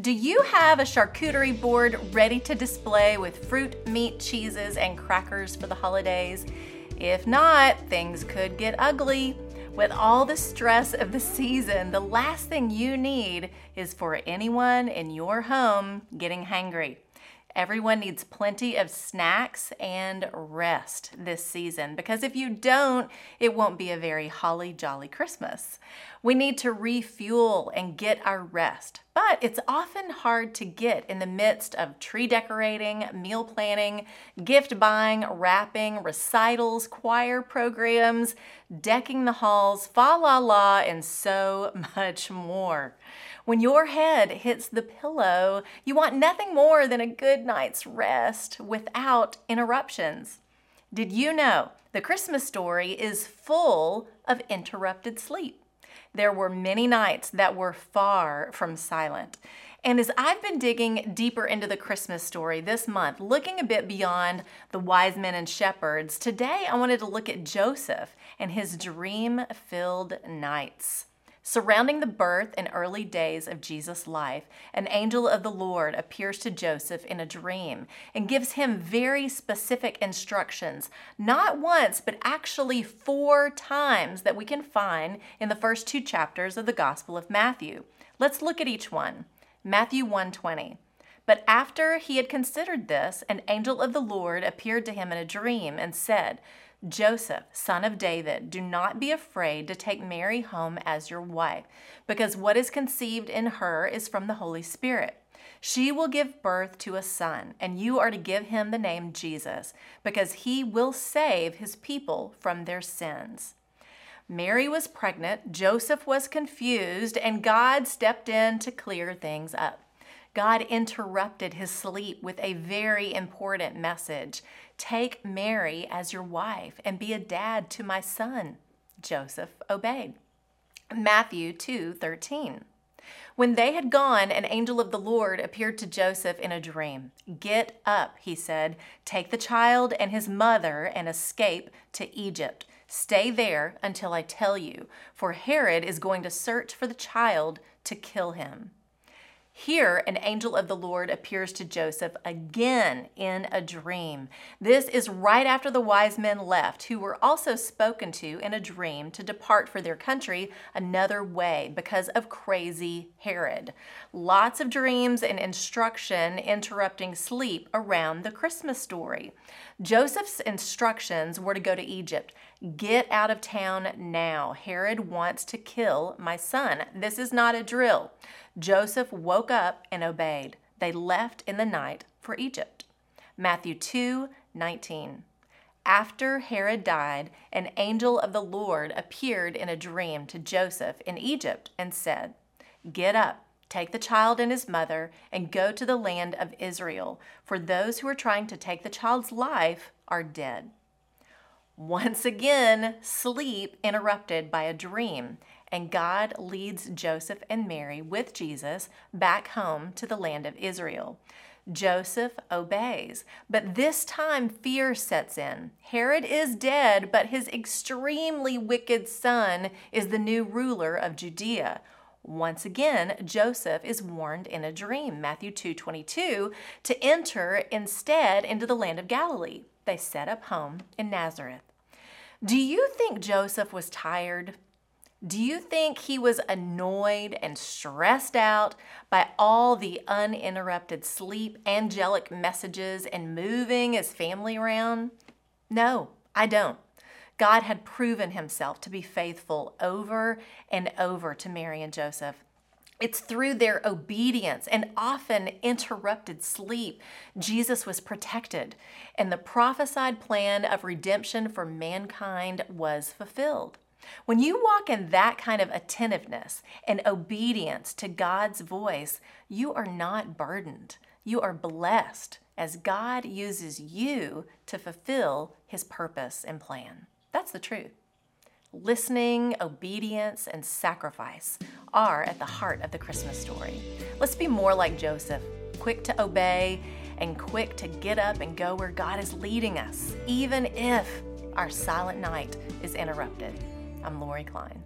Do you have a charcuterie board ready to display with fruit, meat, cheeses, and crackers for the holidays? If not, things could get ugly. With all the stress of the season, the last thing you need is for anyone in your home getting hangry. Everyone needs plenty of snacks and rest this season because if you don't, it won't be a very holly jolly Christmas. We need to refuel and get our rest, but it's often hard to get in the midst of tree decorating, meal planning, gift buying, wrapping, recitals, choir programs, decking the halls, fa la la, and so much more. When your head hits the pillow, you want nothing more than a good night's rest without interruptions. Did you know the Christmas story is full of interrupted sleep? There were many nights that were far from silent. And as I've been digging deeper into the Christmas story this month, looking a bit beyond the wise men and shepherds, today I wanted to look at Joseph and his dream filled nights. Surrounding the birth and early days of Jesus' life, an angel of the Lord appears to Joseph in a dream and gives him very specific instructions, not once, but actually four times that we can find in the first two chapters of the Gospel of Matthew. Let's look at each one. Matthew 120. But after he had considered this, an angel of the Lord appeared to him in a dream and said, Joseph, son of David, do not be afraid to take Mary home as your wife, because what is conceived in her is from the Holy Spirit. She will give birth to a son, and you are to give him the name Jesus, because he will save his people from their sins. Mary was pregnant, Joseph was confused, and God stepped in to clear things up. God interrupted his sleep with a very important message Take Mary as your wife and be a dad to my son. Joseph obeyed. Matthew 2 13. When they had gone, an angel of the Lord appeared to Joseph in a dream. Get up, he said, take the child and his mother and escape to Egypt. Stay there until I tell you, for Herod is going to search for the child to kill him. Here, an angel of the Lord appears to Joseph again in a dream. This is right after the wise men left, who were also spoken to in a dream to depart for their country another way because of crazy Herod. Lots of dreams and instruction interrupting sleep around the Christmas story. Joseph's instructions were to go to Egypt. Get out of town now. Herod wants to kill my son. This is not a drill. Joseph woke up and obeyed. They left in the night for Egypt. Matthew 2 19. After Herod died, an angel of the Lord appeared in a dream to Joseph in Egypt and said, Get up, take the child and his mother, and go to the land of Israel, for those who are trying to take the child's life are dead. Once again, sleep interrupted by a dream, and God leads Joseph and Mary with Jesus back home to the land of Israel. Joseph obeys, but this time fear sets in. Herod is dead, but his extremely wicked son is the new ruler of Judea. Once again, Joseph is warned in a dream, Matthew 2:22, to enter instead into the land of Galilee. They set up home in Nazareth. Do you think Joseph was tired? Do you think he was annoyed and stressed out by all the uninterrupted sleep, angelic messages, and moving his family around? No, I don't. God had proven himself to be faithful over and over to Mary and Joseph. It's through their obedience and often interrupted sleep, Jesus was protected, and the prophesied plan of redemption for mankind was fulfilled. When you walk in that kind of attentiveness and obedience to God's voice, you are not burdened. You are blessed as God uses you to fulfill his purpose and plan. That's the truth. Listening, obedience, and sacrifice are at the heart of the Christmas story. Let's be more like Joseph, quick to obey and quick to get up and go where God is leading us, even if our silent night is interrupted. I'm Lori Klein.